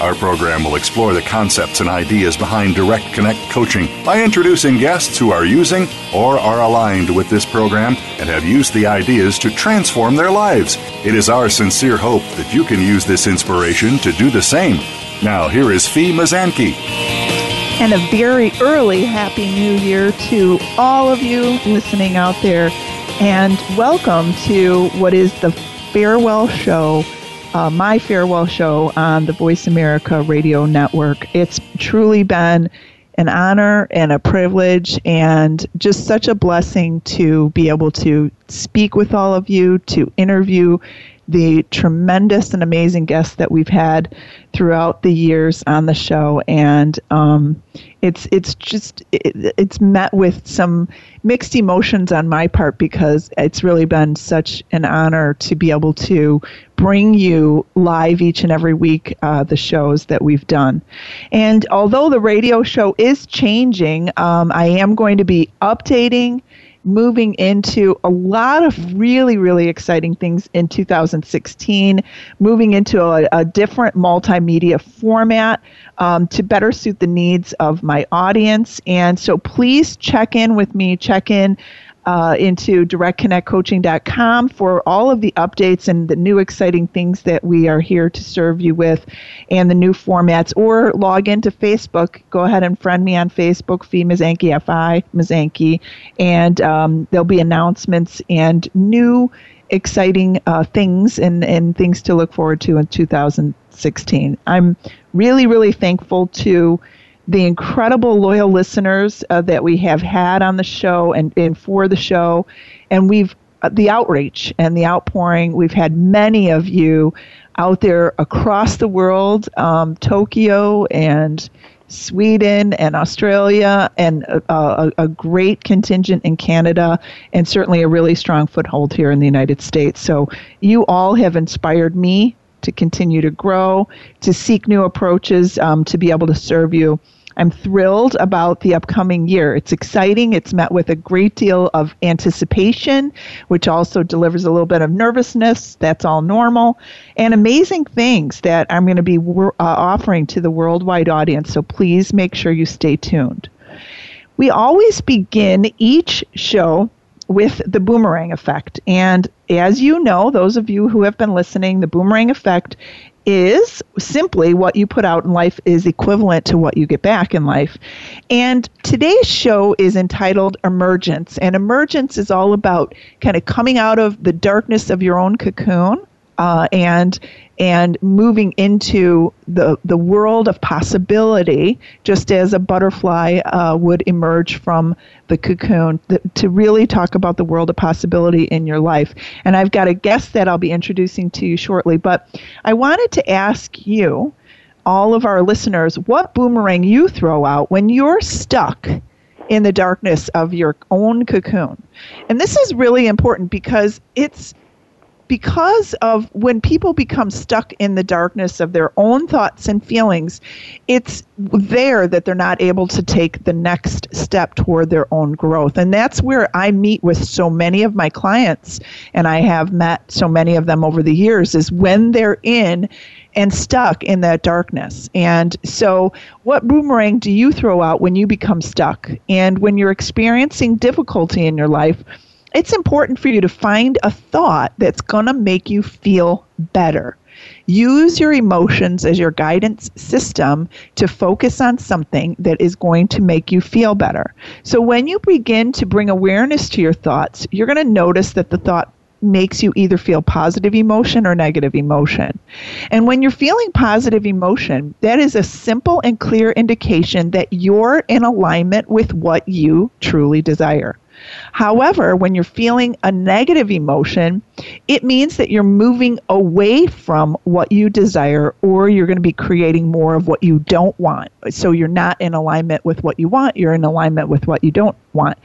Our program will explore the concepts and ideas behind Direct Connect coaching by introducing guests who are using or are aligned with this program and have used the ideas to transform their lives. It is our sincere hope that you can use this inspiration to do the same. Now, here is Fi Mazanke. And a very early Happy New Year to all of you listening out there. And welcome to what is the farewell show uh, my farewell show on the Voice America Radio Network. It's truly been an honor and a privilege and just such a blessing to be able to speak with all of you, to interview the tremendous and amazing guests that we've had throughout the years on the show, and um, it's it's just it, it's met with some mixed emotions on my part because it's really been such an honor to be able to bring you live each and every week uh, the shows that we've done. And although the radio show is changing, um, I am going to be updating moving into a lot of really, really exciting things in 2016, moving into a, a different multimedia format um, to better suit the needs of my audience. And so please check in with me, check in uh, into directconnectcoaching.com for all of the updates and the new exciting things that we are here to serve you with and the new formats. Or log into Facebook. Go ahead and friend me on Facebook, Fi Mazanke, F-I Mazanke, and um, there'll be announcements and new exciting uh, things and, and things to look forward to in 2016. I'm really, really thankful to the incredible loyal listeners uh, that we have had on the show and, and for the show. And we've uh, the outreach and the outpouring. We've had many of you out there across the world, um, Tokyo and Sweden and Australia, and a, a, a, great contingent in Canada, and certainly a really strong foothold here in the United States. So, you all have inspired me to continue to grow, to seek new approaches, um, to be able to serve you. I'm thrilled about the upcoming year. It's exciting. It's met with a great deal of anticipation, which also delivers a little bit of nervousness. That's all normal. And amazing things that I'm going to be uh, offering to the worldwide audience. So please make sure you stay tuned. We always begin each show with the boomerang effect. And as you know, those of you who have been listening, the boomerang effect is simply what you put out in life is equivalent to what you get back in life. And today's show is entitled Emergence. And emergence is all about kind of coming out of the darkness of your own cocoon uh, and and moving into the the world of possibility, just as a butterfly uh, would emerge from the cocoon, th- to really talk about the world of possibility in your life. And I've got a guest that I'll be introducing to you shortly, but I wanted to ask you, all of our listeners, what boomerang you throw out when you're stuck in the darkness of your own cocoon. And this is really important because it's because of when people become stuck in the darkness of their own thoughts and feelings, it's there that they're not able to take the next step toward their own growth. And that's where I meet with so many of my clients, and I have met so many of them over the years, is when they're in and stuck in that darkness. And so, what boomerang do you throw out when you become stuck? And when you're experiencing difficulty in your life, it's important for you to find a thought that's going to make you feel better. Use your emotions as your guidance system to focus on something that is going to make you feel better. So, when you begin to bring awareness to your thoughts, you're going to notice that the thought makes you either feel positive emotion or negative emotion. And when you're feeling positive emotion, that is a simple and clear indication that you're in alignment with what you truly desire. However, when you're feeling a negative emotion, it means that you're moving away from what you desire or you're going to be creating more of what you don't want. So you're not in alignment with what you want, you're in alignment with what you don't want.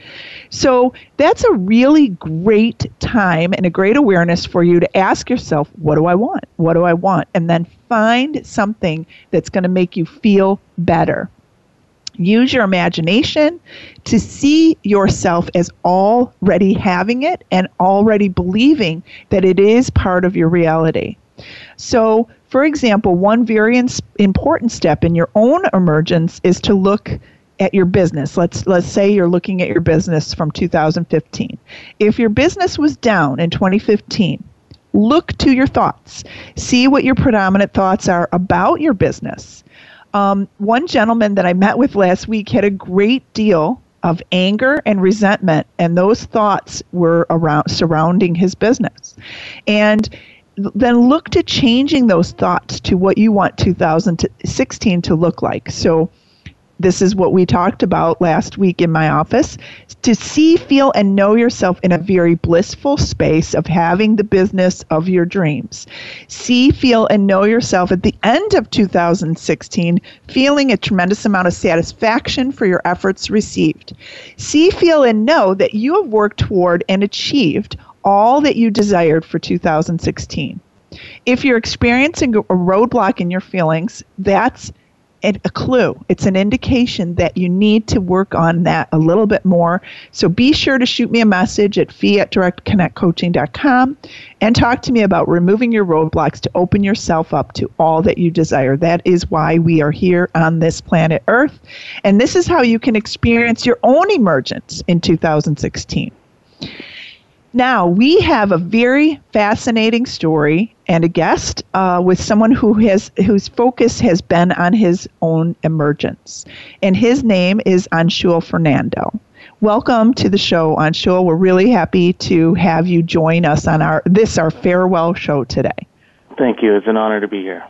So that's a really great time and a great awareness for you to ask yourself, what do I want? What do I want? And then find something that's going to make you feel better. Use your imagination to see yourself as already having it and already believing that it is part of your reality. So, for example, one very ins- important step in your own emergence is to look at your business. Let's let's say you're looking at your business from 2015. If your business was down in 2015, look to your thoughts. See what your predominant thoughts are about your business um, one gentleman that I met with last week had a great deal of anger and resentment, and those thoughts were around surrounding his business. And then look to changing those thoughts to what you want 2016 to look like. So this is what we talked about last week in my office to see, feel, and know yourself in a very blissful space of having the business of your dreams. See, feel, and know yourself at the end of 2016, feeling a tremendous amount of satisfaction for your efforts received. See, feel, and know that you have worked toward and achieved all that you desired for 2016. If you're experiencing a roadblock in your feelings, that's a clue. It's an indication that you need to work on that a little bit more. So be sure to shoot me a message at fi at directconnectcoaching.com and talk to me about removing your roadblocks to open yourself up to all that you desire. That is why we are here on this planet Earth. And this is how you can experience your own emergence in 2016. Now, we have a very fascinating story and a guest uh, with someone who has whose focus has been on his own emergence. And his name is Anshul Fernando. Welcome to the show, Anshul. We're really happy to have you join us on our this our farewell show today. Thank you. It's an honor to be here.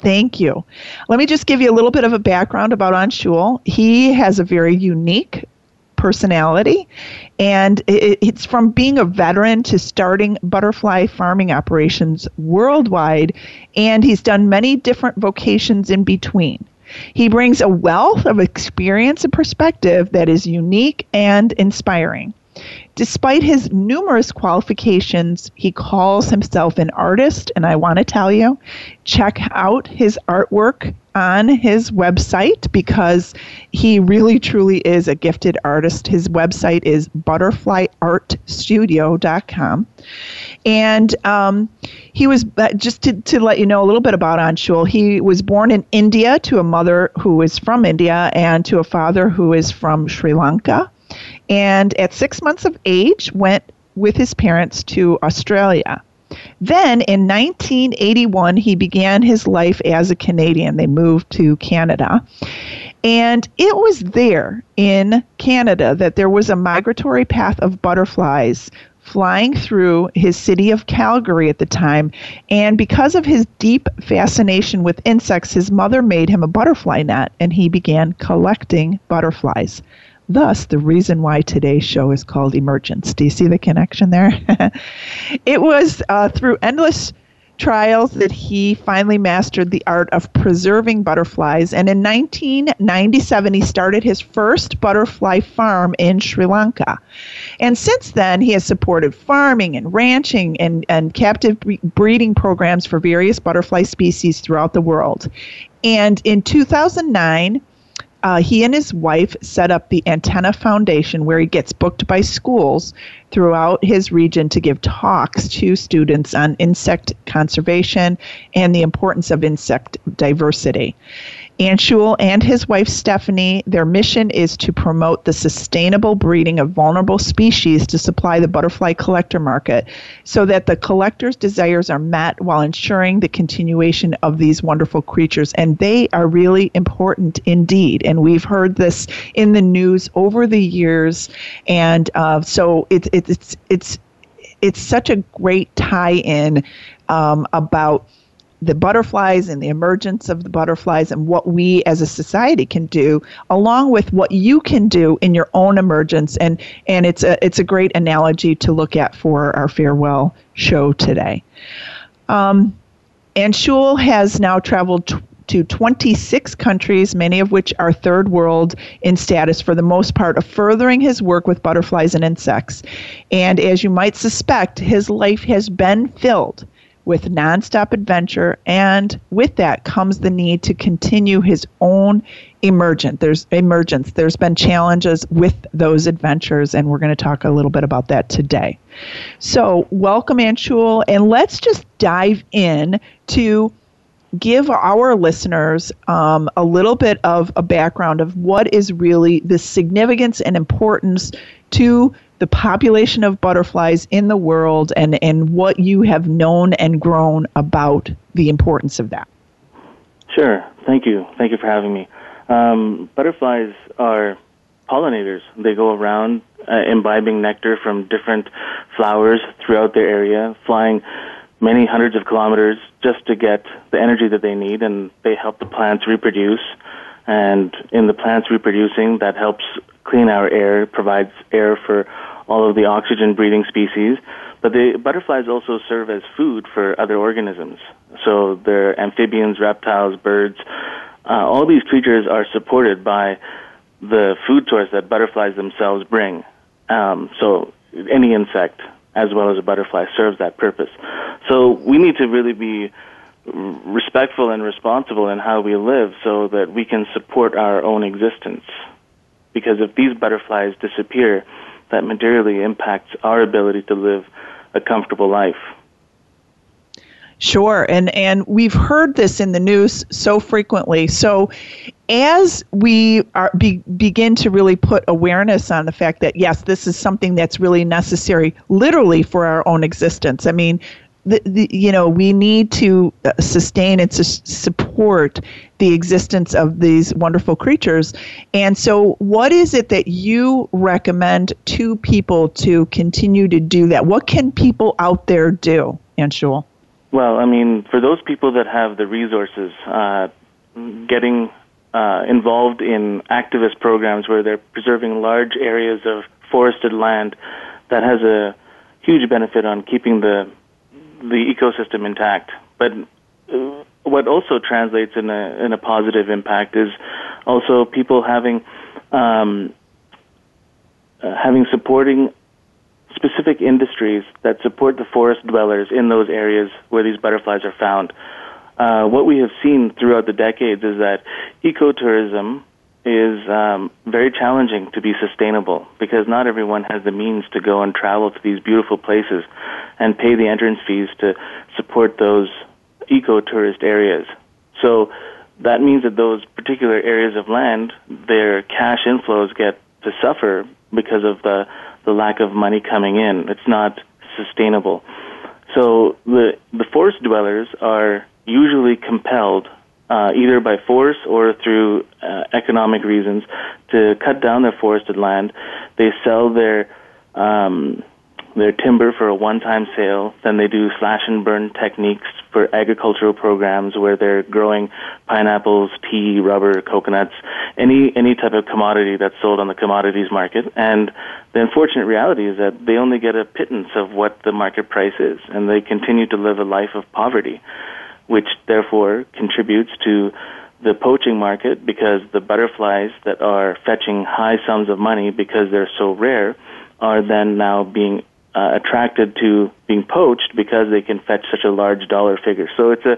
Thank you. Let me just give you a little bit of a background about Anshul. He has a very unique personality. And it, it's from being a veteran to starting butterfly farming operations worldwide. And he's done many different vocations in between. He brings a wealth of experience and perspective that is unique and inspiring. Despite his numerous qualifications, he calls himself an artist, and I want to tell you, check out his artwork on his website because he really truly is a gifted artist. His website is butterflyartstudio.com. And um, he was, uh, just to, to let you know a little bit about Anshul, he was born in India to a mother who is from India and to a father who is from Sri Lanka. And at six months of age, went with his parents to Australia. Then in 1981, he began his life as a Canadian. They moved to Canada. And it was there in Canada that there was a migratory path of butterflies flying through his city of Calgary at the time. And because of his deep fascination with insects, his mother made him a butterfly net and he began collecting butterflies. Thus, the reason why today's show is called Emergence. Do you see the connection there? it was uh, through endless trials that he finally mastered the art of preserving butterflies. And in 1997, he started his first butterfly farm in Sri Lanka. And since then, he has supported farming and ranching and, and captive breeding programs for various butterfly species throughout the world. And in 2009, uh, he and his wife set up the Antenna Foundation, where he gets booked by schools throughout his region to give talks to students on insect conservation and the importance of insect diversity. Anshul and his wife Stephanie, their mission is to promote the sustainable breeding of vulnerable species to supply the butterfly collector market so that the collector's desires are met while ensuring the continuation of these wonderful creatures. And they are really important indeed. And we've heard this in the news over the years. And uh, so it, it, it's, it's, it's such a great tie-in um, about the butterflies and the emergence of the butterflies and what we as a society can do along with what you can do in your own emergence and and it's a it's a great analogy to look at for our farewell show today um, Anshul has now traveled t- to 26 countries, many of which are third world in status for the most part, of furthering his work with butterflies and insects. And as you might suspect, his life has been filled with nonstop adventure, and with that comes the need to continue his own emergent. There's emergence. There's been challenges with those adventures, and we're going to talk a little bit about that today. So, welcome, Anshul, and let's just dive in to give our listeners um, a little bit of a background of what is really the significance and importance to the population of butterflies in the world and, and what you have known and grown about the importance of that. Sure. Thank you. Thank you for having me. Um, butterflies are pollinators. They go around uh, imbibing nectar from different flowers throughout their area, flying many hundreds of kilometers just to get the energy that they need, and they help the plants reproduce. And in the plants reproducing, that helps clean our air, provides air for all of the oxygen breathing species. But the butterflies also serve as food for other organisms. So they're amphibians, reptiles, birds. Uh, all these creatures are supported by the food source that butterflies themselves bring. Um, so any insect, as well as a butterfly, serves that purpose. So we need to really be respectful and responsible in how we live so that we can support our own existence. Because if these butterflies disappear, that materially impacts our ability to live a comfortable life. Sure, and and we've heard this in the news so frequently. So, as we are be, begin to really put awareness on the fact that yes, this is something that's really necessary, literally for our own existence. I mean, the, you know we need to uh, sustain and su- support the existence of these wonderful creatures. And so what is it that you recommend to people to continue to do that? What can people out there do anshul? Well i mean for those people that have the resources uh, getting uh, involved in activist programs where they're preserving large areas of forested land that has a huge benefit on keeping the the ecosystem intact. But uh, what also translates in a in a positive impact is also people having um, uh, having supporting specific industries that support the forest dwellers in those areas where these butterflies are found. Uh, what we have seen throughout the decades is that ecotourism is um, very challenging to be sustainable because not everyone has the means to go and travel to these beautiful places and pay the entrance fees to support those eco-tourist areas. So that means that those particular areas of land, their cash inflows get to suffer because of the, the lack of money coming in. It's not sustainable. So the, the forest dwellers are usually compelled uh, either by force or through uh, economic reasons, to cut down their forested land. They sell their um, their timber for a one-time sale. Then they do slash and burn techniques for agricultural programs where they're growing pineapples, tea, rubber, coconuts, any any type of commodity that's sold on the commodities market. And the unfortunate reality is that they only get a pittance of what the market price is, and they continue to live a life of poverty which therefore contributes to the poaching market because the butterflies that are fetching high sums of money because they're so rare are then now being uh, attracted to being poached because they can fetch such a large dollar figure. So it's a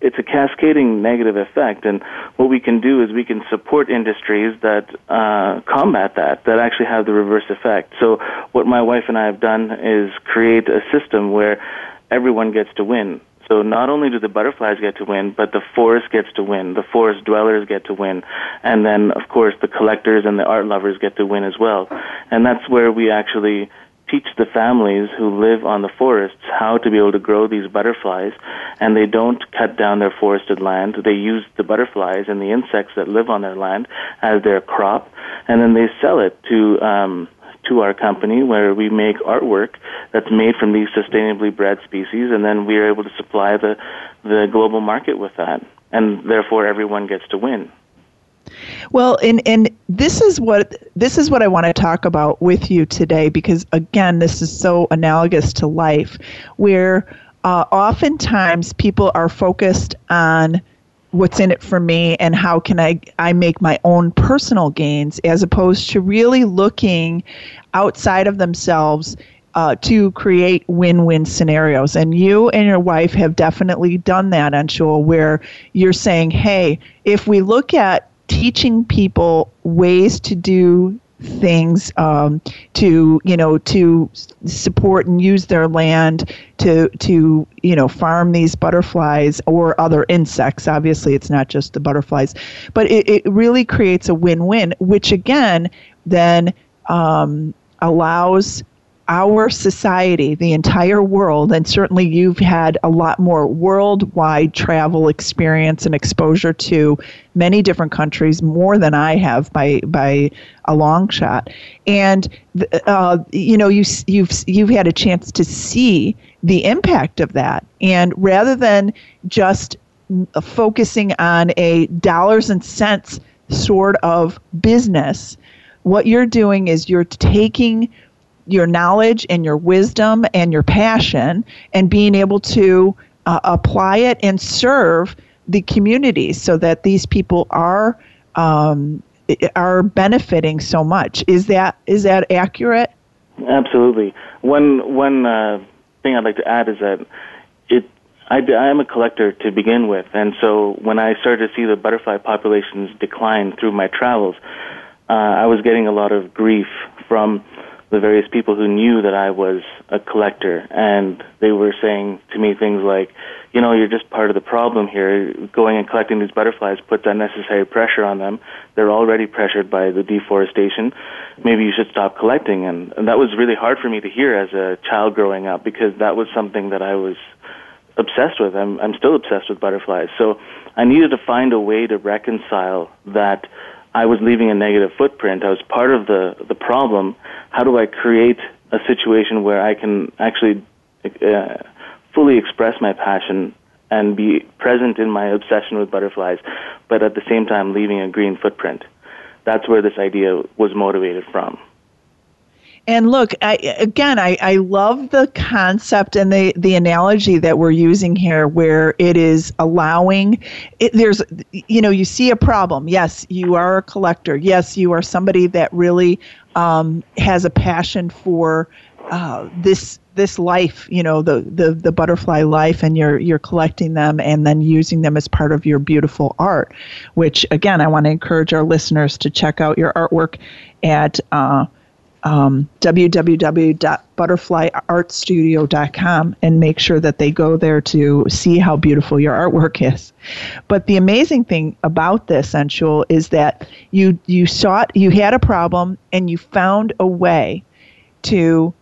it's a cascading negative effect, and what we can do is we can support industries that uh, combat that, that actually have the reverse effect. So what my wife and I have done is create a system where everyone gets to win. So not only do the butterflies get to win, but the forest gets to win, the forest dwellers get to win, and then of course the collectors and the art lovers get to win as well. And that's where we actually teach the families who live on the forests how to be able to grow these butterflies and they don't cut down their forested land. They use the butterflies and the insects that live on their land as their crop and then they sell it to um, to our company where we make artwork that's made from these sustainably bred species, and then we are able to supply the, the global market with that. And therefore, everyone gets to win. Well, and and this is what this is what I want to talk about with you today because again, this is so analogous to life, where uh, oftentimes people are focused on what's in it for me and how can I I make my own personal gains as opposed to really looking outside of themselves uh, to create win-win scenarios. And you and your wife have definitely done that, Anshul, where you're saying, hey, if we look at teaching people ways to do things um, to you know to support and use their land to to you know farm these butterflies or other insects. Obviously it's not just the butterflies but it, it really creates a win-win which again then um, allows our society, the entire world, and certainly you've had a lot more worldwide travel experience and exposure to many different countries, more than I have by by a long shot. And uh, you know, you you've you've had a chance to see the impact of that, and rather than just focusing on a dollars and cents sort of business, what you're doing is you're taking your knowledge and your wisdom and your passion and being able to uh, apply it and serve the communities so that these people are um, are benefiting so much. Is that is that accurate? Absolutely. One one uh, thing I'd like to add is that it I, I am a collector to begin with, and so when I started to see the butterfly populations decline through my travels, uh, I was getting a lot of grief from the various people who knew that I was a collector, and they were saying to me things like, you know, you're just part of the problem here. Going and collecting these butterflies puts unnecessary pressure on them. They're already pressured by the deforestation. Maybe you should stop collecting. And, and that was really hard for me to hear as a child growing up because that was something that I was obsessed with. I'm, I'm still obsessed with butterflies. So I needed to find a way to reconcile that I was leaving a negative footprint. I was part of the the problem. How do I create a situation where I can actually uh, fully express my passion and be present in my obsession with butterflies, but at the same time leaving a green footprint? That's where this idea was motivated from. And look, I, again, I, I love the concept and the, the analogy that we're using here, where it is allowing. It, there's, you know, you see a problem. Yes, you are a collector. Yes, you are somebody that really um, has a passion for uh, this this life. You know, the, the the butterfly life, and you're you're collecting them and then using them as part of your beautiful art. Which, again, I want to encourage our listeners to check out your artwork at. Uh, um, www.butterflyartstudio.com and make sure that they go there to see how beautiful your artwork is. But the amazing thing about this, Anshul, is that you you sought you had a problem and you found a way to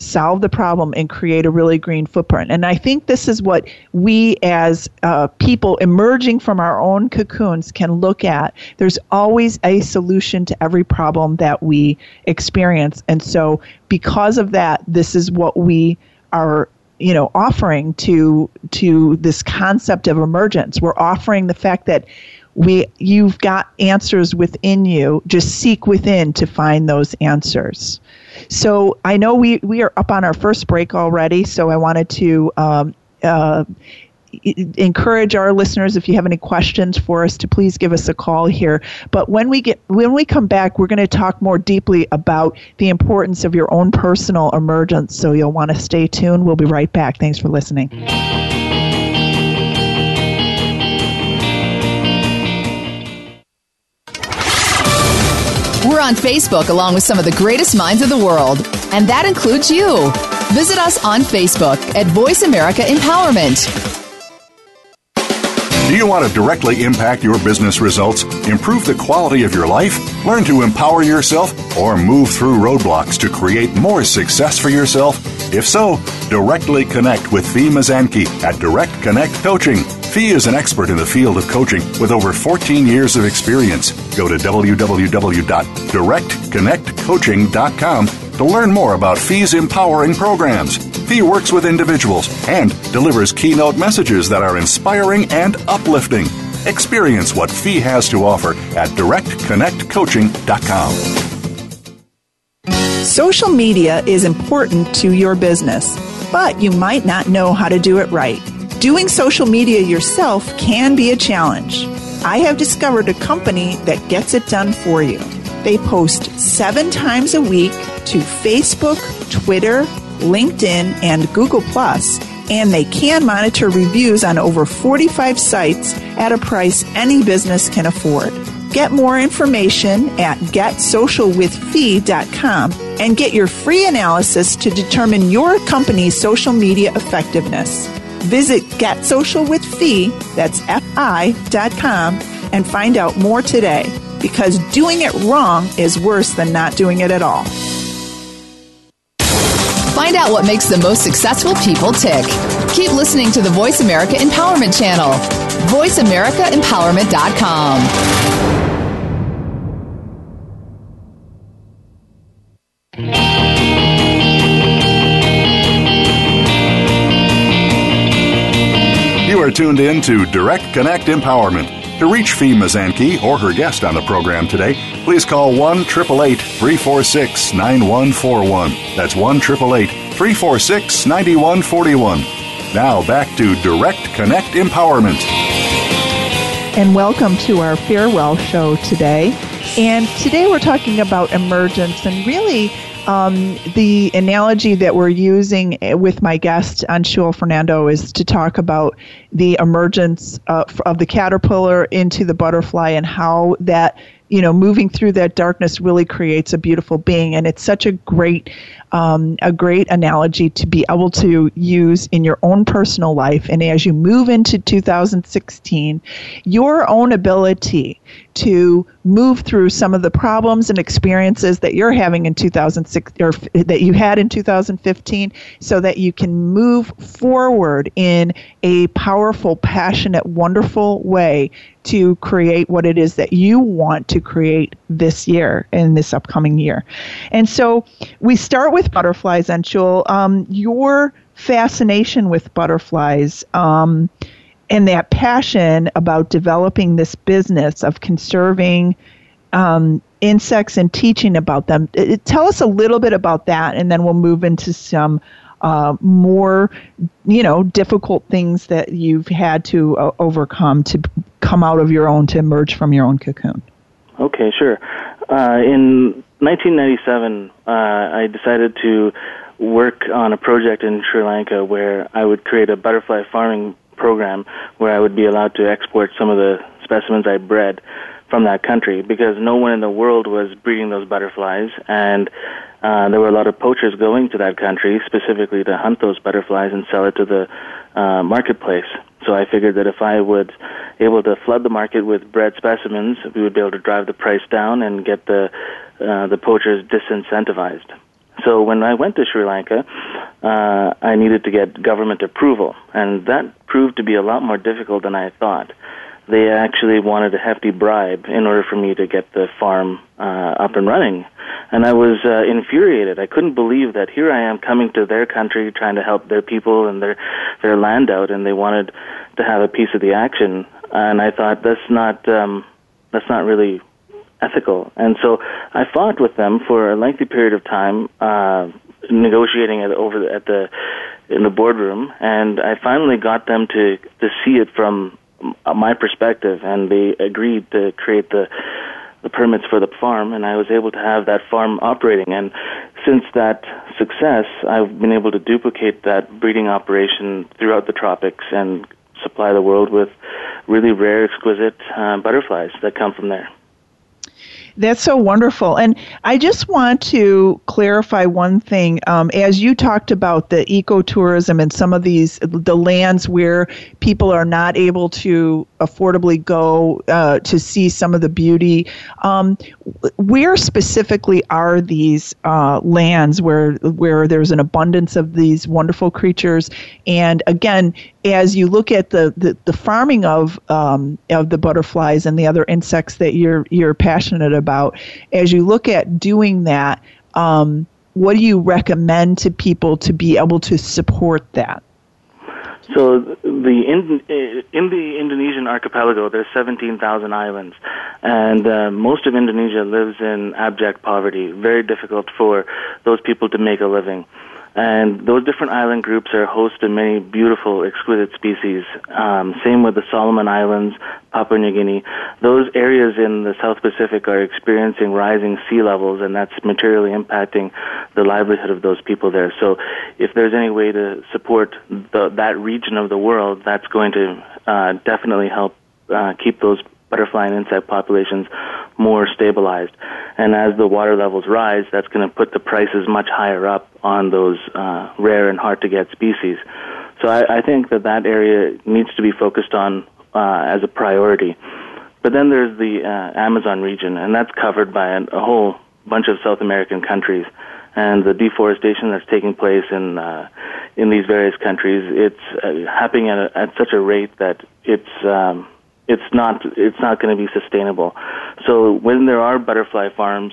solve the problem and create a really green footprint. And I think this is what we as uh, people emerging from our own cocoons can look at. There's always a solution to every problem that we experience. And so, because of that, this is what we are you know offering to to this concept of emergence we're offering the fact that we you've got answers within you just seek within to find those answers so I know we, we are up on our first break already, so I wanted to um, uh, encourage our listeners if you have any questions for us to please give us a call here. But when we get when we come back we're going to talk more deeply about the importance of your own personal emergence so you'll want to stay tuned. We'll be right back. Thanks for listening We're on Facebook along with some of the greatest minds of the world, and that includes you. Visit us on Facebook at Voice America Empowerment. Do you want to directly impact your business results, improve the quality of your life, learn to empower yourself, or move through roadblocks to create more success for yourself? If so, directly connect with Fi Mazanke at Direct Connect Coaching. Fi is an expert in the field of coaching with over 14 years of experience. Go to www.directconnectcoaching.com to learn more about Fi's empowering programs. Fi works with individuals and delivers keynote messages that are inspiring and uplifting. Experience what Fi has to offer at directconnectcoaching.com. Social media is important to your business, but you might not know how to do it right. Doing social media yourself can be a challenge. I have discovered a company that gets it done for you. They post seven times a week to Facebook, Twitter, LinkedIn, and Google and they can monitor reviews on over 45 sites at a price any business can afford. Get more information at getsocialwithfi.com and get your free analysis to determine your company's social media effectiveness. Visit getsocialwithfi, that's F-I.com, and find out more today because doing it wrong is worse than not doing it at all. Find out what makes the most successful people tick. Keep listening to the Voice America Empowerment Channel. VoiceAmericaEmpowerment.com. You are tuned in to Direct Connect Empowerment. To reach Fi Mazanke or her guest on the program today, please call 1 346 9141. That's 1 346 9141. Now back to Direct Connect Empowerment. And welcome to our farewell show today. And today we're talking about emergence and really um, the analogy that we're using with my guest, Anshul Fernando, is to talk about the emergence uh, of the caterpillar into the butterfly and how that you know moving through that darkness really creates a beautiful being. And it's such a great um, a great analogy to be able to use in your own personal life. And as you move into 2016 your own ability to move through some of the problems and experiences that you're having in 2006 or that you had in 2015 so that you can move forward in a powerful passionate wonderful way to create what it is that you want to create this year in this upcoming year. And so we start with butterflies, Anshul. Um, your fascination with butterflies um, and that passion about developing this business of conserving um, insects and teaching about them. It, tell us a little bit about that, and then we'll move into some uh, more, you know, difficult things that you've had to uh, overcome to come out of your own, to emerge from your own cocoon. Okay, sure. Uh, in 1997, uh, I decided to work on a project in Sri Lanka where I would create a butterfly farming program where I would be allowed to export some of the specimens I bred from that country because no one in the world was breeding those butterflies and uh, there were a lot of poachers going to that country specifically to hunt those butterflies and sell it to the uh, marketplace. So I figured that if I would able to flood the market with bred specimens, we would be able to drive the price down and get the uh, the poachers disincentivized. So when I went to Sri Lanka, uh, I needed to get government approval, and that proved to be a lot more difficult than I thought they actually wanted a hefty bribe in order for me to get the farm uh, up and running. And I was uh, infuriated. I couldn't believe that here I am coming to their country trying to help their people and their their land out, and they wanted to have a piece of the action. And I thought that's not um, that's not really ethical. And so I fought with them for a lengthy period of time, uh, negotiating it over at the in the boardroom, and I finally got them to to see it from my perspective, and they agreed to create the the permits for the farm, and I was able to have that farm operating. And since that success, I've been able to duplicate that breeding operation throughout the tropics and supply the world with really rare, exquisite uh, butterflies that come from there. That's so wonderful. And I just want to clarify one thing. Um, as you talked about the ecotourism and some of these, the lands where people are not able to affordably go uh, to see some of the beauty, um, where specifically are these uh, lands where, where there's an abundance of these wonderful creatures? And again, as you look at the, the, the farming of um, of the butterflies and the other insects that you're you're passionate about, as you look at doing that, um, what do you recommend to people to be able to support that? So the in, in the Indonesian archipelago, there's 17,000 islands, and uh, most of Indonesia lives in abject poverty. Very difficult for those people to make a living. And those different island groups are host to many beautiful, exquisite species. Um, same with the Solomon Islands, Papua New Guinea. Those areas in the South Pacific are experiencing rising sea levels, and that's materially impacting the livelihood of those people there. So, if there's any way to support the, that region of the world, that's going to uh, definitely help uh, keep those butterfly and insect populations more stabilized. And as the water levels rise, that's going to put the prices much higher up on those uh, rare and hard to get species. So I, I think that that area needs to be focused on uh, as a priority. But then there's the uh, Amazon region, and that's covered by a, a whole bunch of South American countries. And the deforestation that's taking place in uh, in these various countries, it's uh, happening at, a, at such a rate that it's um, it's not it's not going to be sustainable. So when there are butterfly farms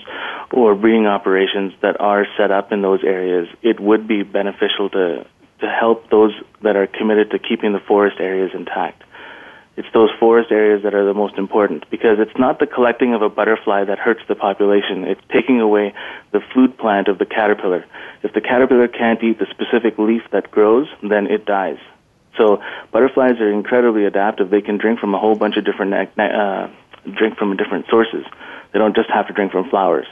or breeding operations that are set up in those areas, it would be beneficial to to help those that are committed to keeping the forest areas intact. It's those forest areas that are the most important because it's not the collecting of a butterfly that hurts the population. It's taking away the food plant of the caterpillar. If the caterpillar can't eat the specific leaf that grows, then it dies. So butterflies are incredibly adaptive. They can drink from a whole bunch of different uh, drink from different sources. They don't just have to drink from flowers.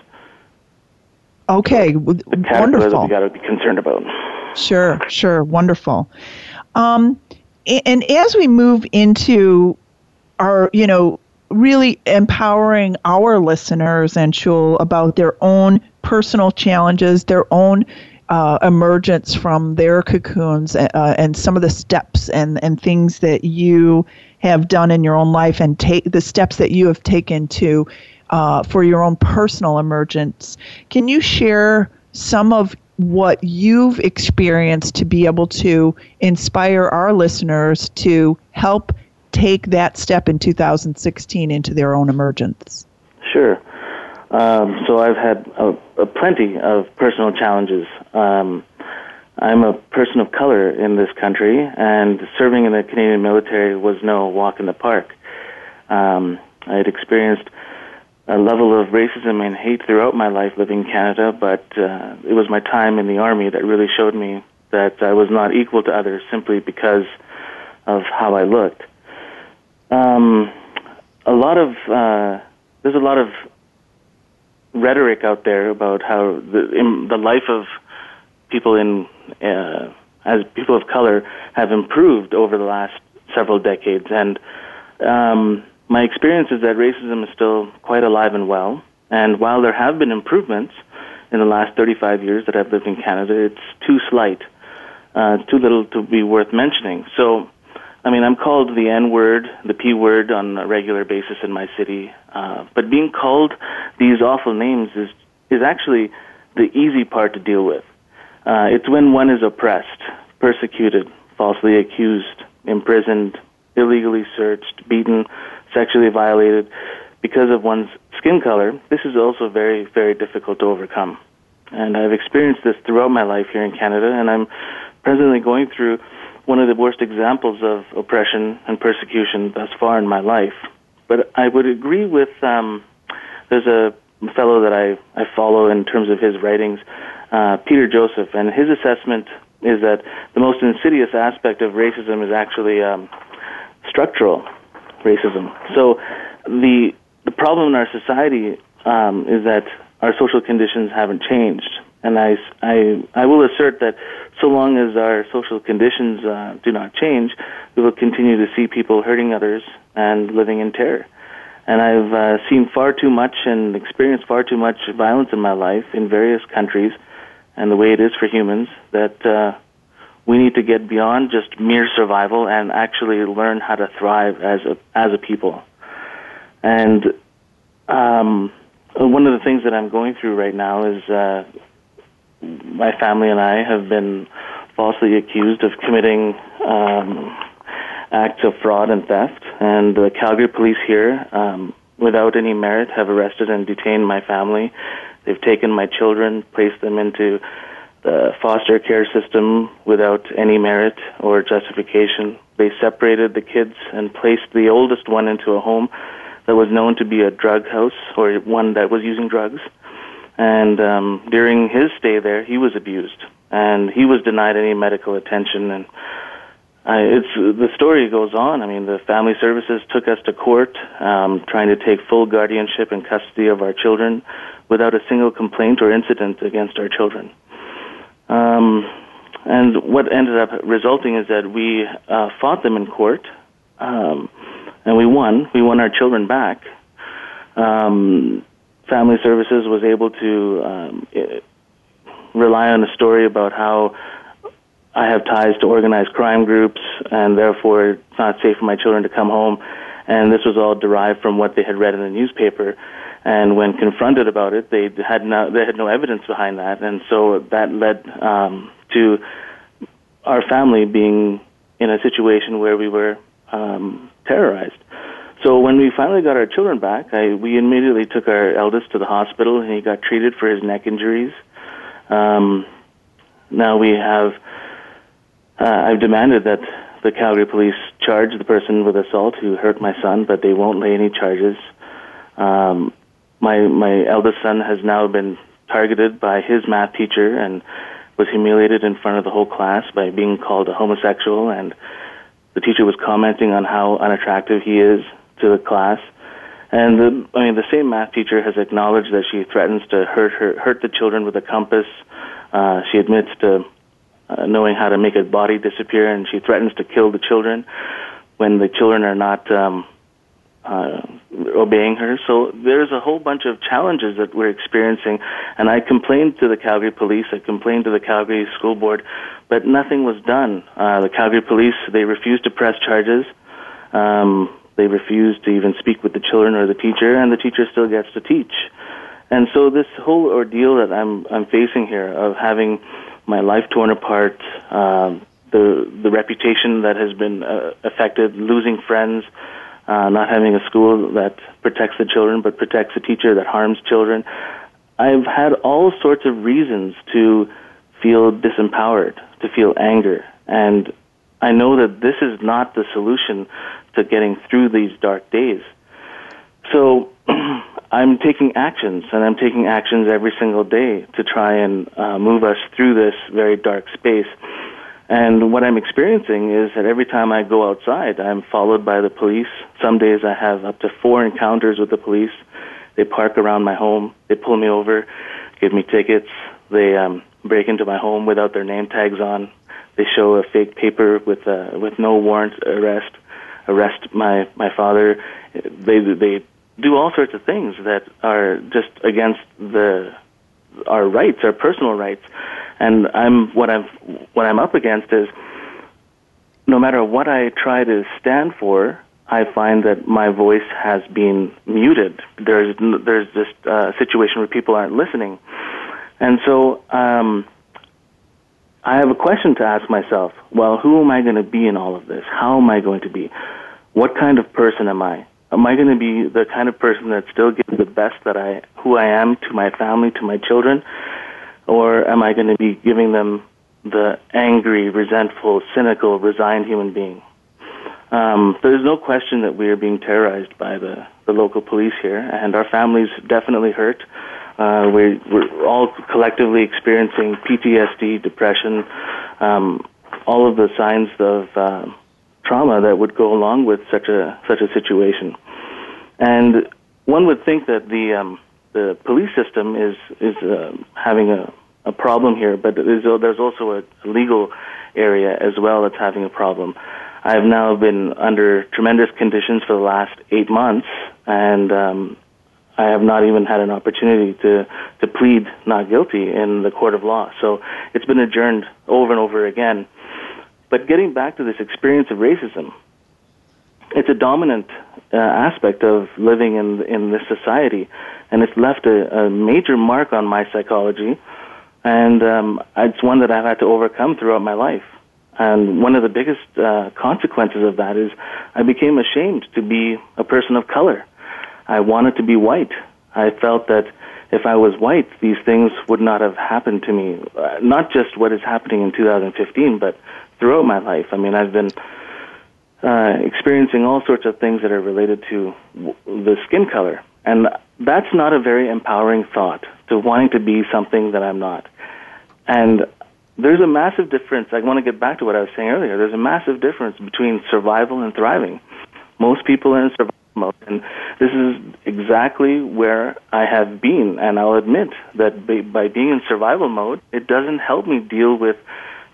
Okay, the wonderful. We got to be concerned about. Sure, sure, wonderful. Um, and as we move into our, you know, really empowering our listeners Anshul about their own personal challenges, their own uh, emergence from their cocoons uh, and some of the steps and, and things that you have done in your own life and take the steps that you have taken to uh, for your own personal emergence. Can you share some of what you've experienced to be able to inspire our listeners to help take that step in 2016 into their own emergence? Sure. Um, so I've had a, a plenty of personal challenges. Um, I'm a person of color in this country, and serving in the Canadian military was no walk in the park. Um, I had experienced a level of racism and hate throughout my life living in Canada, but uh, it was my time in the Army that really showed me that I was not equal to others simply because of how I looked. Um, a lot of uh, there's a lot of rhetoric out there about how the in the life of people in uh, as people of color have improved over the last several decades, and um, my experience is that racism is still quite alive and well. And while there have been improvements in the last 35 years that I've lived in Canada, it's too slight, uh, too little to be worth mentioning. So I mean, I'm called the N word, the P word on a regular basis in my city. Uh, but being called these awful names is is actually the easy part to deal with. Uh, it's when one is oppressed, persecuted, falsely accused, imprisoned, illegally searched, beaten, sexually violated because of one's skin color. This is also very, very difficult to overcome. And I've experienced this throughout my life here in Canada, and I'm presently going through one of the worst examples of oppression and persecution thus far in my life. But I would agree with um, there's a fellow that I, I follow in terms of his writings, uh, Peter Joseph, and his assessment is that the most insidious aspect of racism is actually um, structural racism. So the the problem in our society um, is that our social conditions haven't changed. And I, I, I will assert that so long as our social conditions uh, do not change, we will continue to see people hurting others and living in terror. And I've uh, seen far too much and experienced far too much violence in my life in various countries, and the way it is for humans, that uh, we need to get beyond just mere survival and actually learn how to thrive as a as a people. And um, one of the things that I'm going through right now is uh, my family and I have been falsely accused of committing um, acts of fraud and theft, and the Calgary police here, um, without any merit, have arrested and detained my family They've taken my children, placed them into the foster care system without any merit or justification. They separated the kids and placed the oldest one into a home that was known to be a drug house or one that was using drugs. And um, during his stay there, he was abused and he was denied any medical attention. And I, it's the story goes on. I mean, the family services took us to court, um, trying to take full guardianship and custody of our children, without a single complaint or incident against our children. Um, and what ended up resulting is that we uh, fought them in court, um, and we won. We won our children back. Um, Family Services was able to um, rely on a story about how I have ties to organized crime groups, and therefore it's not safe for my children to come home. And this was all derived from what they had read in the newspaper. And when confronted about it, they had no they had no evidence behind that, and so that led um, to our family being in a situation where we were um, terrorized. So when we finally got our children back, I, we immediately took our eldest to the hospital, and he got treated for his neck injuries. Um, now we have. Uh, I've demanded that the Calgary police charge the person with assault who hurt my son, but they won't lay any charges. Um, my my eldest son has now been targeted by his math teacher and was humiliated in front of the whole class by being called a homosexual and the teacher was commenting on how unattractive he is to the class. And the, I mean, the same math teacher has acknowledged that she threatens to hurt her, hurt the children with a compass. Uh, she admits to uh, knowing how to make a body disappear, and she threatens to kill the children when the children are not um, uh, obeying her. So there's a whole bunch of challenges that we're experiencing, and I complained to the Calgary Police. I complained to the Calgary School Board, but nothing was done. Uh, the Calgary Police they refused to press charges. Um, they refuse to even speak with the children or the teacher, and the teacher still gets to teach. And so this whole ordeal that I'm I'm facing here of having my life torn apart, um, the the reputation that has been uh, affected, losing friends, uh, not having a school that protects the children but protects a teacher that harms children. I've had all sorts of reasons to feel disempowered, to feel anger, and I know that this is not the solution to getting through these dark days. So I'm taking actions, and I'm taking actions every single day to try and uh, move us through this very dark space. And what I'm experiencing is that every time I go outside, I'm followed by the police. Some days I have up to four encounters with the police. They park around my home. They pull me over, give me tickets. They um, break into my home without their name tags on. They show a fake paper with uh, with no warrant arrest arrest my my father. They they do all sorts of things that are just against the our rights, our personal rights. And I'm what I'm what I'm up against is no matter what I try to stand for, I find that my voice has been muted. There's there's this uh, situation where people aren't listening, and so um, I have a question to ask myself. Well, who am I going to be in all of this? How am I going to be? What kind of person am I? Am I going to be the kind of person that still gives the best that I, who I am to my family, to my children? Or am I going to be giving them the angry, resentful, cynical, resigned human being? Um, there's no question that we are being terrorized by the, the local police here, and our families definitely hurt. Uh, we're, we're all collectively experiencing PTSD, depression, um, all of the signs of uh, trauma that would go along with such a such a situation. And one would think that the um, the police system is is uh, having a, a problem here, but there's, there's also a legal area as well that's having a problem. I have now been under tremendous conditions for the last eight months, and um, I have not even had an opportunity to, to plead not guilty in the court of law. So it's been adjourned over and over again. But getting back to this experience of racism, it's a dominant uh, aspect of living in in this society, and it's left a, a major mark on my psychology, and um, it's one that I've had to overcome throughout my life. And one of the biggest uh, consequences of that is I became ashamed to be a person of color. I wanted to be white. I felt that if I was white, these things would not have happened to me. Uh, not just what is happening in 2015, but throughout my life. I mean, I've been uh, experiencing all sorts of things that are related to w- the skin color. And that's not a very empowering thought to wanting to be something that I'm not. And there's a massive difference. I want to get back to what I was saying earlier. There's a massive difference between survival and thriving. Most people are in survival and this is exactly where I have been. And I'll admit that by being in survival mode, it doesn't help me deal with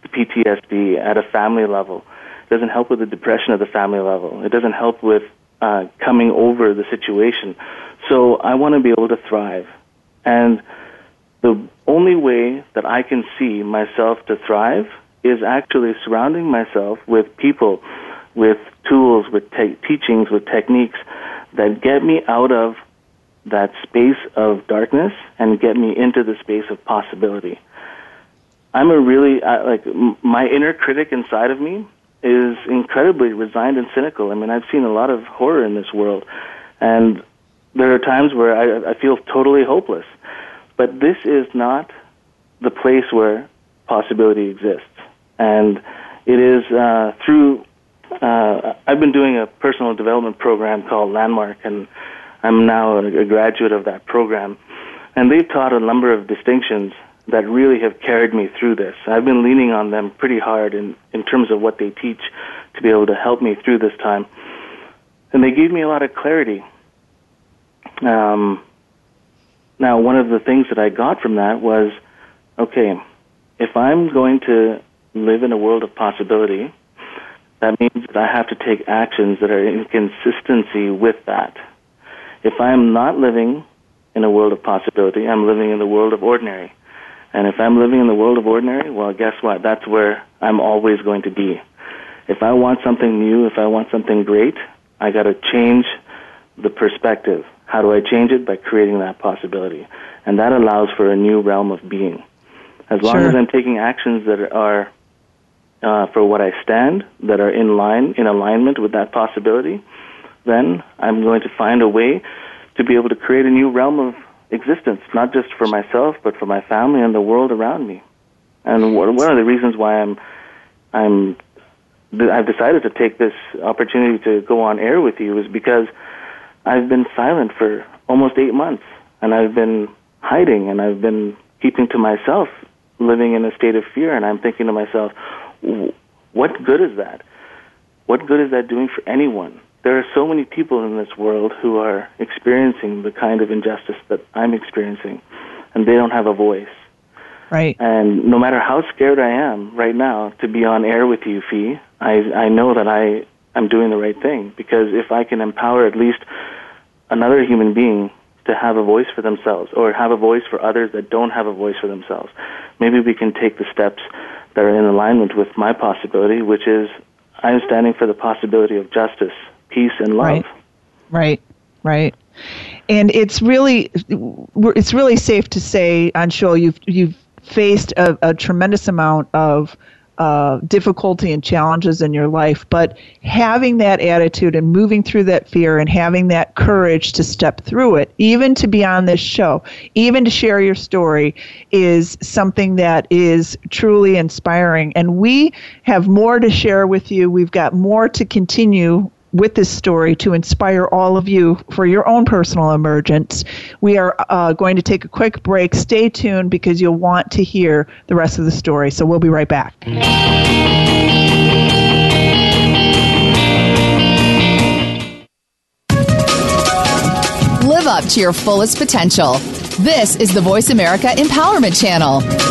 the PTSD at a family level. It doesn't help with the depression at the family level. It doesn't help with uh, coming over the situation. So I want to be able to thrive. And the only way that I can see myself to thrive is actually surrounding myself with people, with tools, with te- teachings, with techniques that get me out of that space of darkness and get me into the space of possibility. I'm a really uh, like m- my inner critic inside of me is incredibly resigned and cynical. I mean, I've seen a lot of horror in this world, and there are times where I, I feel totally hopeless. But this is not the place where possibility exists. And it is uh, through, uh, I've been doing a personal development program called Landmark, and I'm now a graduate of that program. And they've taught a number of distinctions that really have carried me through this. I've been leaning on them pretty hard in, in terms of what they teach to be able to help me through this time. And they gave me a lot of clarity. Um, now, one of the things that I got from that was okay, if I'm going to live in a world of possibility, that means that I have to take actions that are in consistency with that. If I'm not living in a world of possibility, I'm living in the world of ordinary. And if I'm living in the world of ordinary, well, guess what? That's where I'm always going to be. If I want something new, if I want something great, I got to change the perspective. How do I change it? By creating that possibility. And that allows for a new realm of being. As long Sure. as I'm taking actions that are uh, for what I stand, that are in line, in alignment with that possibility, then I'm going to find a way to be able to create a new realm of existence, not just for myself, but for my family and the world around me. And one of the reasons why I'm, I'm, I've decided to take this opportunity to go on air with you is because I've been silent for almost eight months, and I've been hiding, and I've been keeping to myself, living in a state of fear, and I'm thinking to myself, "W- what good is that? What good is that doing for anyone? There are so many people in this world who are experiencing the kind of injustice that I'm experiencing, and they don't have a voice. Right. And no matter how scared I am right now to be on air with you, Fi, I, I know that I am doing the right thing because if I can empower at least another human being to have a voice for themselves or have a voice for others that don't have a voice for themselves, maybe we can take the steps that are in alignment with my possibility, which is I'm standing for the possibility of justice, peace, and love. Right. Right. Right. And it's really it's really safe to say, Anshul, you've you've faced a, a tremendous amount of uh, difficulty and challenges in your life, but having that attitude and moving through that fear and having that courage to step through it, even to be on this show, even to share your story, is something that is truly inspiring. And we have more to share with you. We've got more to continue with this story to inspire all of you for your own personal emergence. We are uh, going to take a quick break. Stay tuned because you'll want to hear the rest of the story. So we'll be right back. Live up to your fullest potential. This is the Voice America Empowerment Channel.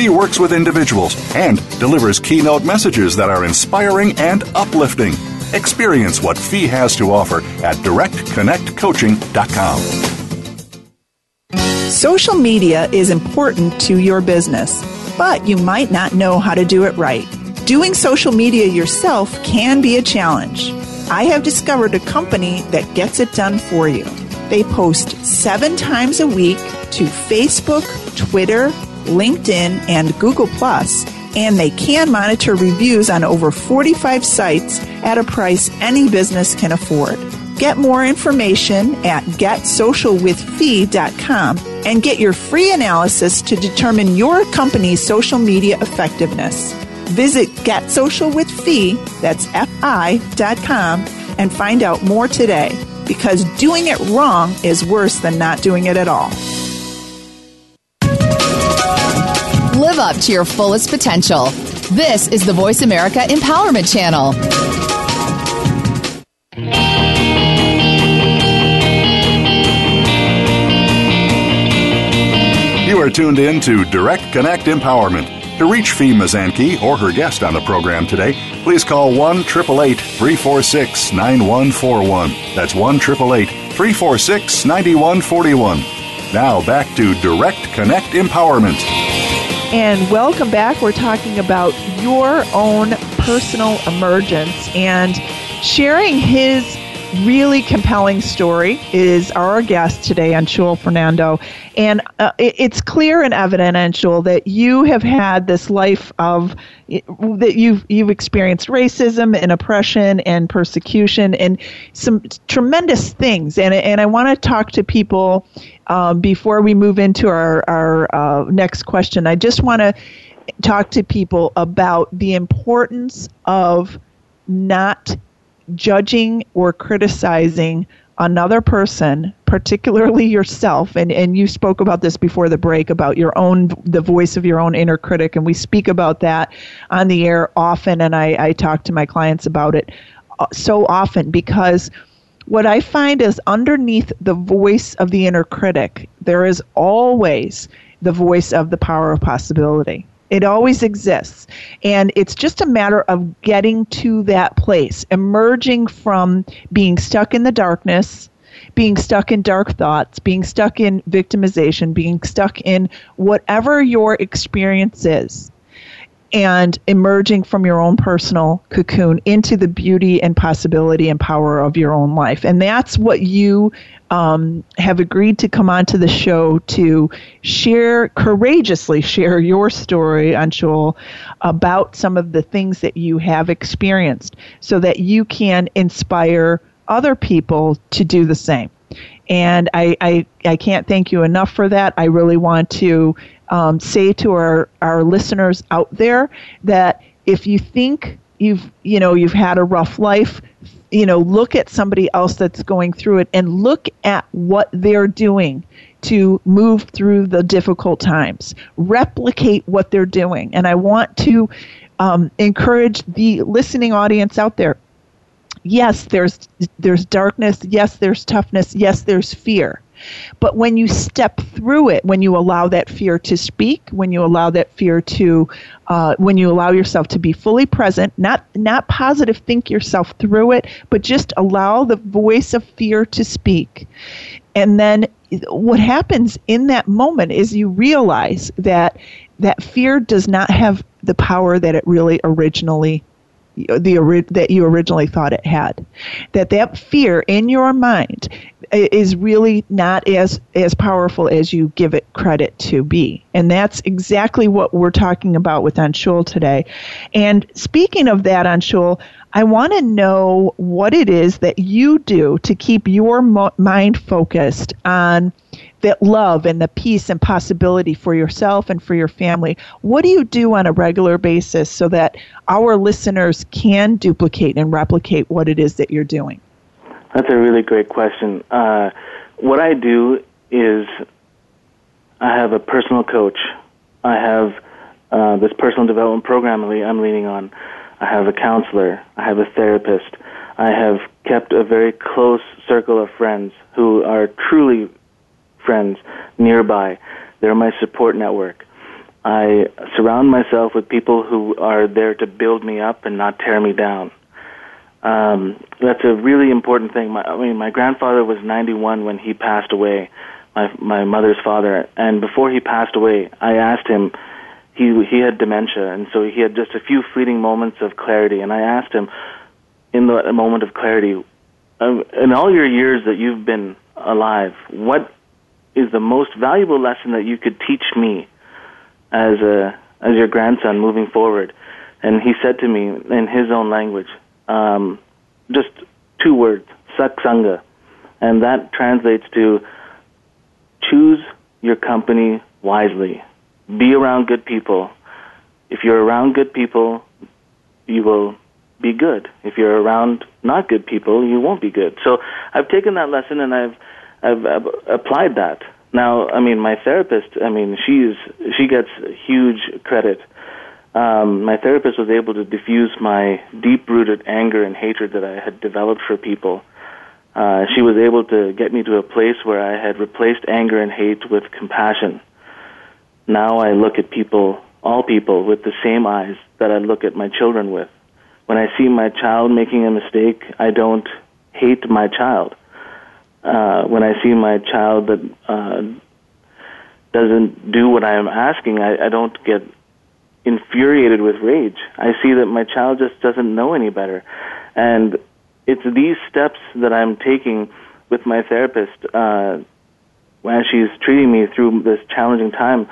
Fi works with individuals and delivers keynote messages that are inspiring and uplifting. Experience what Fi has to offer at directconnectcoaching.com. Social media is important to your business, but you might not know how to do it right. Doing social media yourself can be a challenge. I have discovered a company that gets it done for you. They post seven times a week to Facebook, Twitter, LinkedIn, and Google and they can monitor reviews on over 45 sites at a price any business can afford. Get more information at getsocialwithfi.com and get your free analysis to determine your company's social media effectiveness. Visit getsocialwithfi, that's F-I.com, and find out more today because doing it wrong is worse than not doing it at all. Up to your fullest potential. This is the Voice America Empowerment Channel. You are tuned in to Direct Connect Empowerment. To reach Fi Mazanke or her guest on the program today, please call 1 346 9141. That's 1 346 9141. Now back to Direct Connect Empowerment. And welcome back. We're talking about your own personal emergence and sharing his really compelling story is our guest today, Anshul Fernando. And uh, it's clear and evident, Anshul, that you have had this life of that you've you've experienced racism and oppression and persecution and some tremendous things. And and I want to talk to people um, before we move into our our uh, next question. I just want to talk to people about the importance of not judging or criticizing another person, particularly yourself, and, and you spoke about this before the break about your own, the voice of your own inner critic, and we speak about that on the air often, and I, I talk to my clients about it uh, so often because what I find is underneath the voice of the inner critic, there is always the voice of the power of possibility. It always exists. And it's just a matter of getting to that place, emerging from being stuck in the darkness, being stuck in dark thoughts, being stuck in victimization, being stuck in whatever your experience is and emerging from your own personal cocoon into the beauty and possibility and power of your own life. And that's what you um, have agreed to come onto the show to share, courageously share your story, Anshul, about some of the things that you have experienced so that you can inspire other people to do the same. And I, I, I can't thank you enough for that. I really want to um, say to our, our listeners out there that if you think you've you know you've had a rough life you know look at somebody else that's going through it and look at what they're doing to move through the difficult times. Replicate what they're doing. And i want to um, encourage the listening audience out there. Yes there's there's darkness. Yes there's toughness. Yes there's fear but when you step through it, when you allow that fear to speak, when you allow that fear to, uh, when you allow yourself to be fully present, not not positive think yourself through it, but just allow the voice of fear to speak, and then what happens in that moment is you realize that that fear does not have the power that it really originally the that you originally thought it had. That that fear in your mind is really not as as powerful as you give it credit to be. And that's exactly what we're talking about with Anshul today. And speaking of that Anshul I want to know what it is that you do to keep your mo- mind focused on that love and the peace and possibility for yourself and for your family. What do you do on a regular basis so that our listeners can duplicate and replicate what it is that you're doing? That's a really great question. Uh, what I do is I have a personal coach. I have uh, this personal development program I'm leaning on. I have a counselor. I have a therapist. I have kept a very close circle of friends who are truly friends nearby. They're my support network. I surround myself with people who are there to build me up and not tear me down. Um, that's a really important thing. My, I mean, my grandfather was 91 when he passed away my my mother's father. And before he passed away, I asked him. He he had dementia, and so he had just a few fleeting moments of clarity. And I asked him, in the moment of clarity, um, in all your years that you've been alive, what is the most valuable lesson that you could teach me as a as your grandson moving forward? And he said to me in his own language, um, just two words, satsanga, and that translates to choose your company wisely. Be around good people. If you're around good people, you will be good. If you're around not good people, you won't be good. So I've taken that lesson and I've I've, applied that. Now, I mean, my therapist, I mean, she's she gets huge credit. Um, my therapist was able to diffuse my deep-rooted anger and hatred that I had developed for people. Uh, she was able to get me to a place where I had replaced anger and hate with compassion. Now I look at people, all people, with the same eyes that I look at my children with. When I see my child making a mistake, I don't hate my child. Uh, when I see my child that uh, doesn't do what I am asking, I, I don't get infuriated with rage. I see that my child just doesn't know any better. And it's these steps that I'm taking with my therapist uh, as she's treating me through this challenging time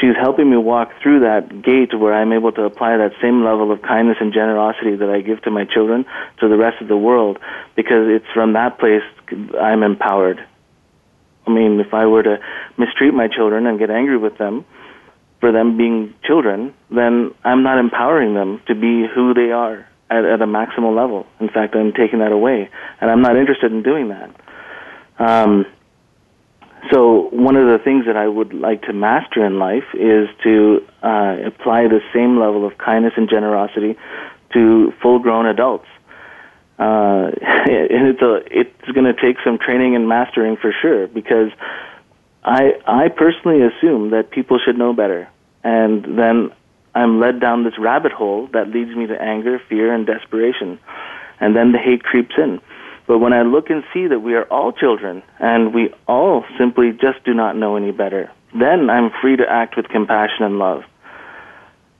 she's helping me walk through that gate where I'm able to apply that same level of kindness and generosity that I give to my children to the rest of the world because it's from that place I'm empowered. I mean, if I were to mistreat my children and get angry with them for them being children, then I'm not empowering them to be who they are at, at a maximal level. In fact, I'm taking that away, and I'm not interested in doing that. Um, so one of the things that I would like to master in life is to uh, apply the same level of kindness and generosity to full-grown adults. Uh, and it's a it's going to take some training and mastering for sure because I I personally assume that people should know better, and then I'm led down this rabbit hole that leads me to anger, fear, and desperation, and then the hate creeps in. But when I look and see that we are all children and we all simply just do not know any better, then I'm free to act with compassion and love.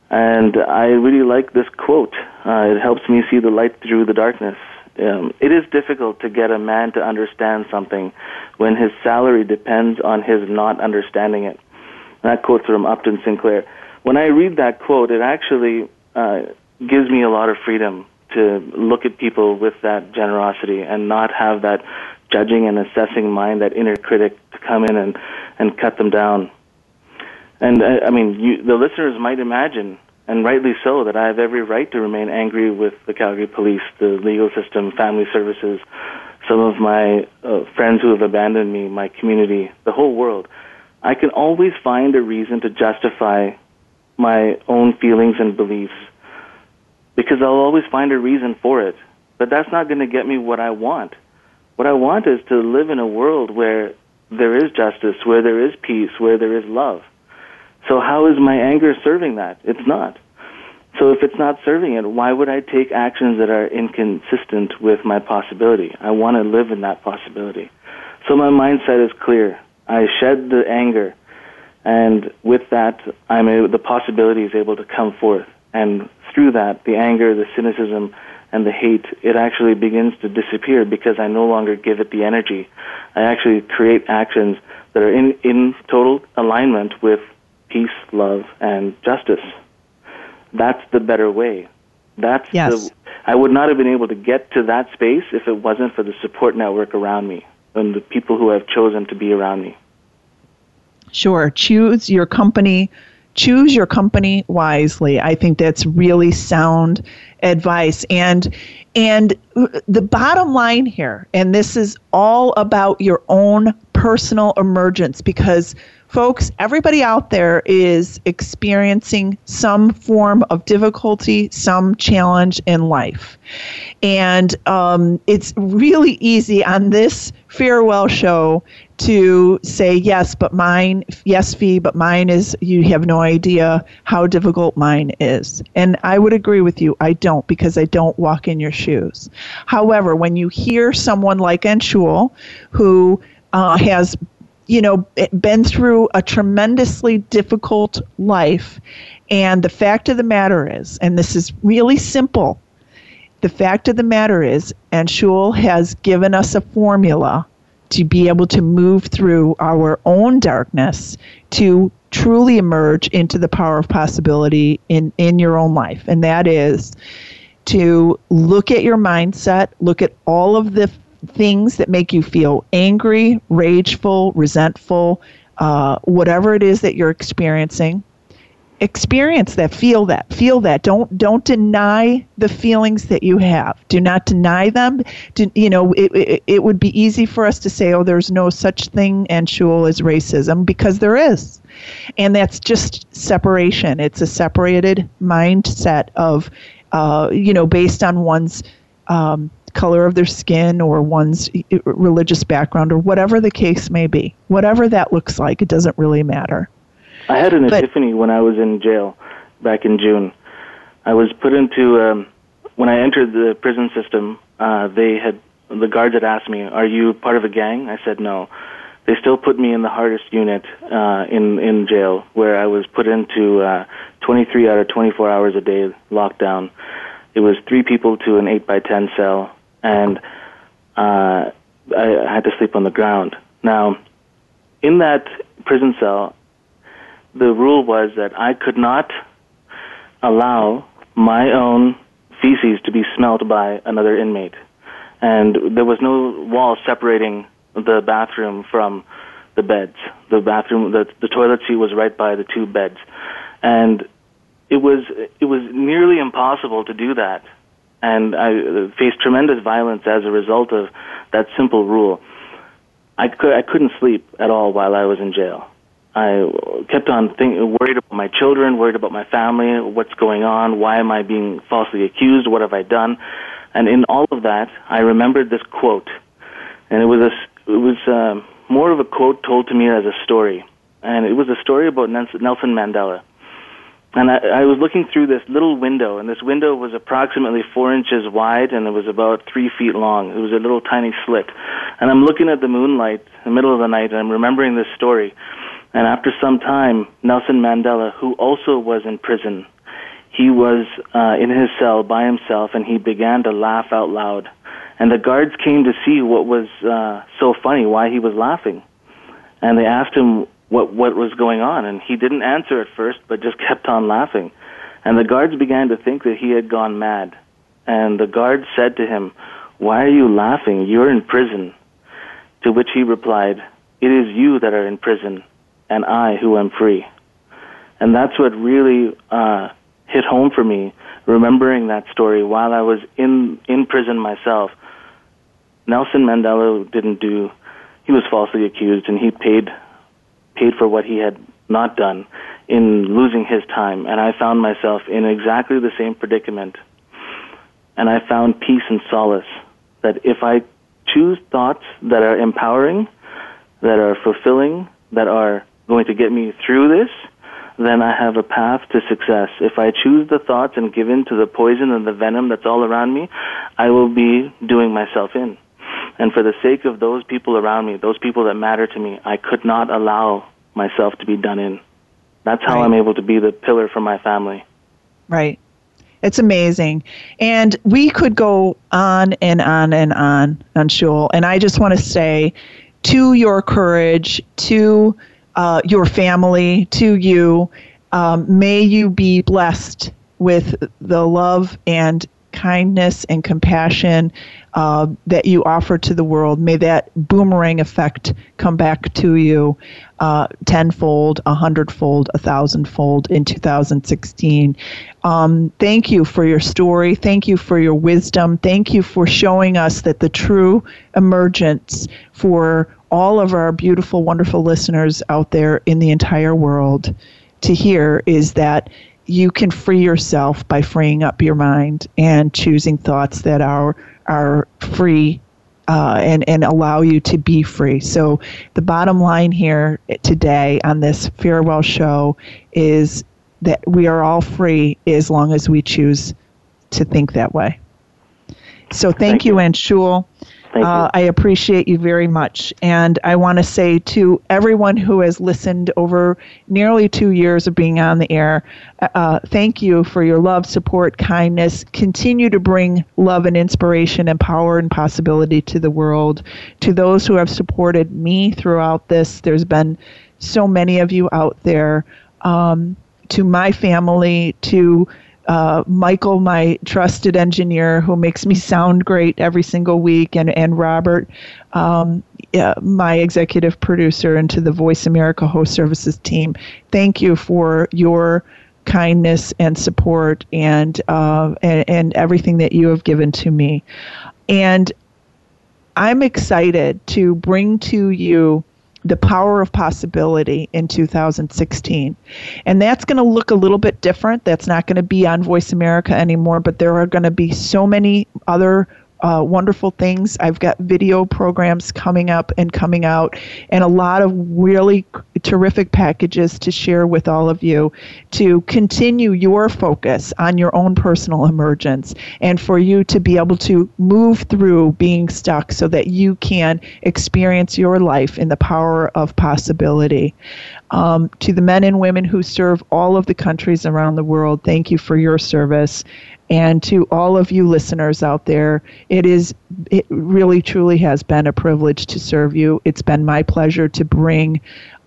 And I really like this quote. Uh, it helps me see the light through the darkness. Um, it is difficult to get a man to understand something when his salary depends on his not understanding it. That quote's from Upton Sinclair. When I read that quote, it actually uh, gives me a lot of freedom to look at people with that generosity and not have that judging and assessing mind, that inner critic to come in and, and cut them down. And I, I mean, you, the listeners might imagine, and rightly so, that I have every right to remain angry with the Calgary police, the legal system, family services, some of my uh, friends who have abandoned me, my community, the whole world. I can always find a reason to justify my own feelings and beliefs because I'll always find a reason for it. But that's not going to get me what I want. What I want is to live in a world where there is justice, where there is peace, where there is love. So how is my anger serving that? It's not. So if it's not serving it, why would I take actions that are inconsistent with my possibility? I want to live in that possibility. So my mindset is clear. I shed the anger, and with that, I'm the possibility is able to come forth. And through that, the anger, the cynicism, and the hate, it actually begins to disappear because I no longer give it the energy. I actually create actions that are in, in total alignment with peace, love, and justice. That's the better way. That's yes. the I would not have been able to get to that space if it wasn't for the support network around me and the people who have chosen to be around me. Sure. Choose your company choose your company wisely. I think that's really sound advice. And and the bottom line here, and this is all about your own personal emergence because folks, everybody out there is experiencing some form of difficulty, some challenge in life. And um, it's really easy on this farewell show to say yes but mine yes fi but mine is you have no idea how difficult mine is and i would agree with you i don't because i don't walk in your shoes however when you hear someone like anshul who uh, has you know, eh, been through a tremendously difficult life. And the fact of the matter is, and this is really simple, the fact of the matter is, Anshul has given us a formula to be able to move through our own darkness to truly emerge into the power of possibility in, in your own life. And that is to look at your mindset, look at all of the things that make you feel angry, rageful, resentful, uh, whatever it is that you're experiencing, experience that feel that feel that. Don't don't deny the feelings that you have. Do not deny them. Do, you know it, it, it would be easy for us to say oh there's no such thing Anshul as racism because there is. And that's just separation. It's a separated mindset of uh, you know based on one's um, color of their skin or one's religious background or whatever the case may be whatever that looks like it doesn't really matter I had an but, epiphany when I was in jail back in June. I was put into um, when I entered the prison system. Uh, they had the guards had asked me, "Are you part of a gang?" I said no. They still put me in the hardest unit uh, in in jail, where I was put into uh, 23 out of 24 hours a day lockdown. It was three people to an eight by ten cell, and uh, I, had to sleep on the ground. Now, in that prison cell, the rule was that I could not allow my own feces to be smelled by another inmate. And there was no wall separating the bathroom from the beds. The bathroom, the, the toilet seat was right by the two beds. And it was, it was nearly impossible to do that. And I faced tremendous violence as a result of that simple rule. I, could, I couldn't sleep at all while I was in jail. I kept on thinking, worried about my children, worried about my family, what's going on, why am I being falsely accused, what have I done, and in all of that, I remembered this quote, and it was a, it was uh, more of a quote told to me as a story, and it was a story about Nelson Mandela. And I, I was looking through this little window, and this window was approximately four inches wide, and it was about three feet long. It was a little tiny slit. And I'm looking at the moonlight in the middle of the night, and I'm remembering this story. And after some time, Nelson Mandela, who also was in prison, he was uh, in his cell by himself and he began to laugh out loud. And the guards came to see what was uh, so funny, why he was laughing. And they asked him what, what was going on. And he didn't answer at first, but just kept on laughing. And the guards began to think that he had gone mad. And the guards said to him, Why are you laughing? You're in prison. To which he replied, It is you that are in prison and I who am free. And that's what really uh, hit home for me, remembering that story while I was in, in prison myself. Nelson Mandela didn't do, he was falsely accused and he paid, paid for what he had not done in losing his time. And I found myself in exactly the same predicament. And I found peace and solace that if I choose thoughts that are empowering, that are fulfilling, that are going to get me through this, then I have a path to success. If I choose the thoughts and give in to the poison and the venom that's all around me, I will be doing myself in. And for the sake of those people around me, those people that matter to me, I could not allow myself to be done in. That's how right. I'm able to be the pillar for my family. Right. It's amazing. And we could go on and on and on, on Anshul. And I just want to say to your courage, to uh, your family, to you. Um, may you be blessed with the love and kindness and compassion uh, that you offer to the world. May that boomerang effect come back to you uh, tenfold, a hundredfold, a thousandfold in 2016. Um, thank you for your story. Thank you for your wisdom. Thank you for showing us that the true emergence for all of our beautiful, wonderful listeners out there in the entire world to hear is that you can free yourself by freeing up your mind and choosing thoughts that are are free uh, and and allow you to be free. So the bottom line here today on this farewell show is that we are all free as long as we choose to think that way. So thank, thank you, you. Thank you. Uh, I appreciate you very much. And I want to say to everyone who has listened over nearly two years of being on the air, uh, uh, thank you for your love, support, kindness. Continue to bring love and inspiration and power and possibility to the world. To those who have supported me throughout this, there's been so many of you out there. Um, to my family, to uh, Michael, my trusted engineer, who makes me sound great every single week, and and Robert, um, my executive producer, and to the Voice America Host Services team. Thank you for your kindness and support and, uh, and and everything that you have given to me. And I'm excited to bring to you the power of possibility in 2016. And that's going to look a little bit different. That's not going to be on Voice America anymore, but there are going to be so many other uh, wonderful things. I've got video programs coming up and coming out, and a lot of really terrific packages to share with all of you to continue your focus on your own personal emergence and for you to be able to move through being stuck so that you can experience your life in the power of possibility. Um, to the men and women who serve all of the countries around the world, thank you for your service. And to all of you listeners out there, it is it really truly has been a privilege to serve you. It's been my pleasure to bring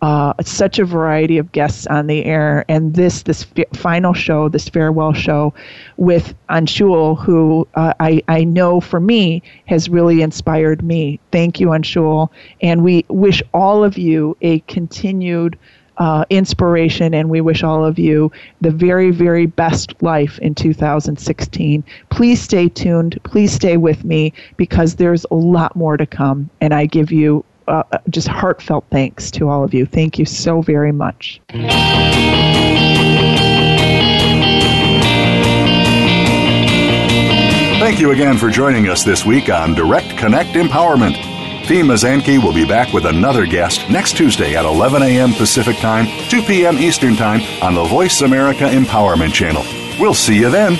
uh, such a variety of guests on the air, and this this f- final show, this farewell show, with Anshul, who uh, I I know for me has really inspired me. Thank you, Anshul, and we wish all of you a continued uh, inspiration, and we wish all of you the very, very best life in 2016. Please stay tuned. Please stay with me because there's a lot more to come, and I give you uh, just heartfelt thanks to all of you. Thank you so very much. Thank you again for joining us this week on Direct Connect Empowerment. Fi Mazanke will be back with another guest next Tuesday at 11 a.m. Pacific Time, 2 p.m. Eastern Time on the Voice America Empowerment Channel. We'll see you then.